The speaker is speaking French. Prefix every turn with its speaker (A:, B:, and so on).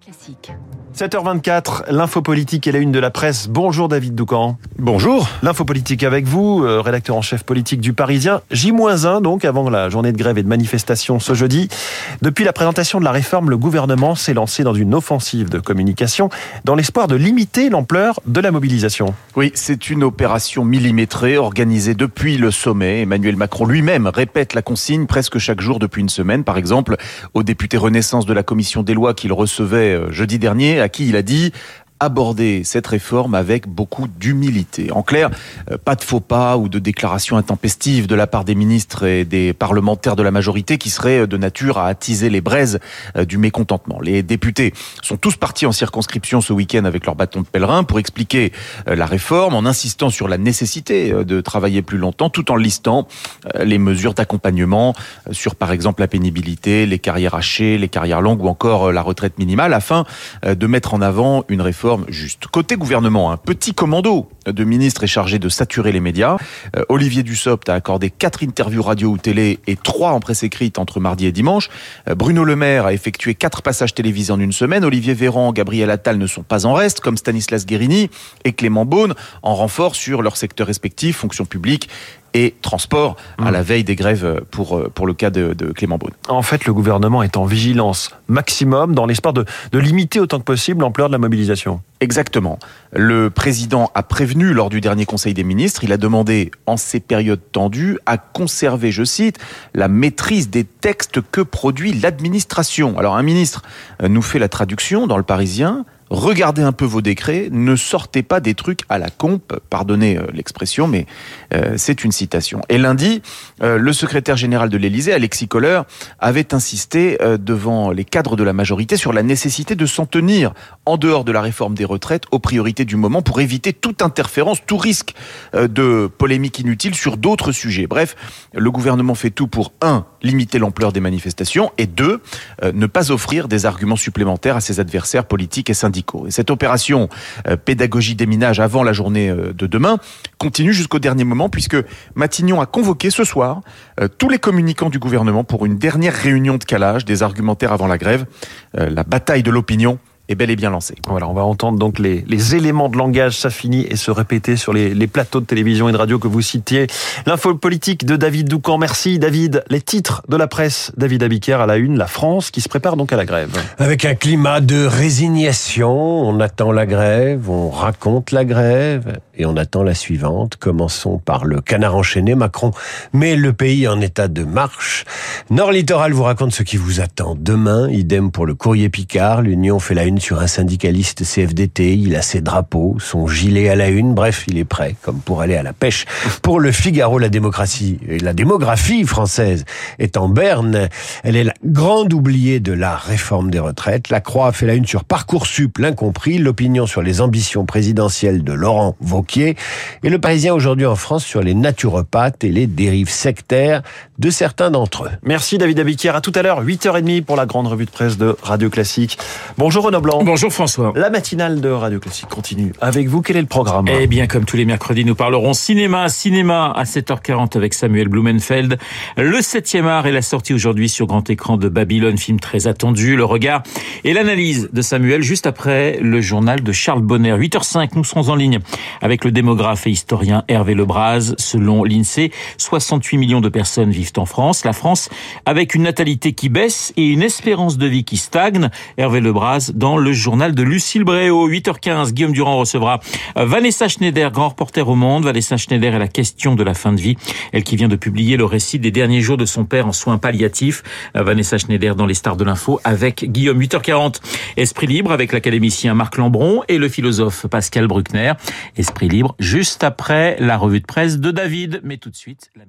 A: Classique.
B: 7h24, l'info politique et la une de la presse. Bonjour David Doucan.
C: Bonjour.
B: L'info politique avec vous, euh, rédacteur en chef politique du Parisien. J-1 donc avant la journée de grève et de manifestation ce jeudi. Depuis la présentation de la réforme, le gouvernement s'est lancé dans une offensive de communication dans l'espoir de limiter l'ampleur de la mobilisation.
C: Oui, c'est une opération millimétrée organisée depuis le sommet. Emmanuel Macron lui-même répète la consigne presque chaque jour depuis une semaine. Par exemple, au député Renaissance de la commission des lois qu'il recevait euh, jeudi dernier, à qui il a dit aborder cette réforme avec beaucoup d'humilité. En clair, euh, pas de faux pas ou de déclarations intempestives de la part des ministres et des parlementaires de la majorité qui seraient euh, de nature à attiser les braises euh, du mécontentement. Les députés sont tous partis en circonscription ce week-end avec leur bâton de pèlerin pour expliquer la réforme en insistant sur la nécessité de travailler plus longtemps tout en listant les mesures d'accompagnement sur par exemple la pénibilité, les carrières hachées, les carrières longues ou encore la retraite minimale afin de mettre en avant une réforme juste. Côté gouvernement, un petit commando de ministres est chargé de saturer les médias. Euh, Olivier Dussopt a accordé quatre interviews radio ou télé et trois en presse écrite entre mardi et dimanche. Euh, Bruno Le Maire a effectué quatre passages télévisés en une semaine. Olivier Véran, Gabriel Attal ne sont pas en reste, comme Stanislas Guérini et Clément Beaune, en renfort sur leur secteur respectif, fonction publique et transport à la mmh. veille des grèves pour, euh, pour le cas de, de, Clément Beaune.
B: En fait, le gouvernement est en vigilance maximum dans l'espoir de, de limiter autant que possible l'ampleur de la mobilisation.
C: Exactement. Le président a prévenu lors du dernier Conseil des ministres, il a demandé en ces périodes tendues à conserver, je cite, la maîtrise des textes que produit l'administration. Alors un ministre euh, nous fait la traduction dans le Parisien, regardez un peu vos décrets, ne sortez pas des trucs à la compe, pardonnez euh, l'expression, mais euh, c'est une citation. Et lundi, euh, le secrétaire général de l'Élysée, Alexis Kohler, avait insisté devant les cadres de la majorité sur la nécessité de s'en tenir, en dehors de la réforme des retraites, aux priorités du moment pour éviter toute interférence, tout risque de polémique inutile sur d'autres sujets. Bref, le gouvernement fait tout pour, un, limiter l'ampleur des manifestations, et deux, ne pas offrir des arguments supplémentaires à ses adversaires politiques et cette opération euh, pédagogie des minages avant la journée euh, de demain continue jusqu'au dernier moment puisque Matignon a convoqué ce soir euh, tous les communicants du gouvernement pour une dernière réunion de calage des argumentaires avant la grève. La bataille de l'opinion est bel et bien lancé.
B: Voilà, on va entendre donc les, les éléments de langage s'affiner et se répéter sur les, les, plateaux de télévision et de radio que vous citiez. L'info politique de David Doucan. Merci David. Les titres de la presse. David Abiker à la une. La France qui se prépare donc à la grève.
D: Avec un climat de résignation. On attend la grève, on raconte la grève et on attend la suivante. Commençons par le canard enchaîné. Macron met le pays en état de marche. Nord Littoral vous raconte ce qui vous attend demain. Idem pour le courrier Picard. L'Union fait la une sur un syndicaliste CFDT. Il a ses drapeaux, son gilet à la une. Bref, il est prêt, comme pour aller à la pêche. Pour le Figaro, la démocratie, la démographie française est en berne. Elle est la grande oubliée de la réforme des retraites. La Croix fait la une sur Parcoursup, l'incompris. L'opinion sur les ambitions présidentielles de Laurent Vauquier. Et le Parisien aujourd'hui en France sur les naturopathes et les dérives sectaires de certains d'entre eux.
B: Merci David Abiquière. À tout à l'heure, 8h30 pour la grande revue de presse de Radio Classique. Bonjour Renaud Blanc.
E: Bonjour François.
B: La matinale de Radio Classique continue. Avec vous, quel est le programme
E: Eh bien, comme tous les mercredis, nous parlerons cinéma, cinéma à 7h40 avec Samuel Blumenfeld. Le 7e art est la sortie aujourd'hui sur grand écran de Babylone, film très attendu. Le regard et l'analyse de Samuel juste après le journal de Charles Bonner. 8h05, nous serons en ligne avec le démographe et historien Hervé Lebras. Selon l'INSEE, 68 millions de personnes vivent en France. La France avec une natalité qui baisse et une espérance de vie qui stagne. Hervé Lebras dans le journal de Lucille Bréau. 8h15, Guillaume Durand recevra euh, Vanessa Schneider, grand reporter au Monde. Vanessa Schneider est la question de la fin de vie. Elle qui vient de publier le récit des derniers jours de son père en soins palliatifs. Euh, Vanessa Schneider dans les stars de l'info avec Guillaume. 8h40, Esprit libre avec l'académicien Marc Lambron et le philosophe Pascal Bruckner. Esprit libre juste après la revue de presse de David. Mais tout de suite, la.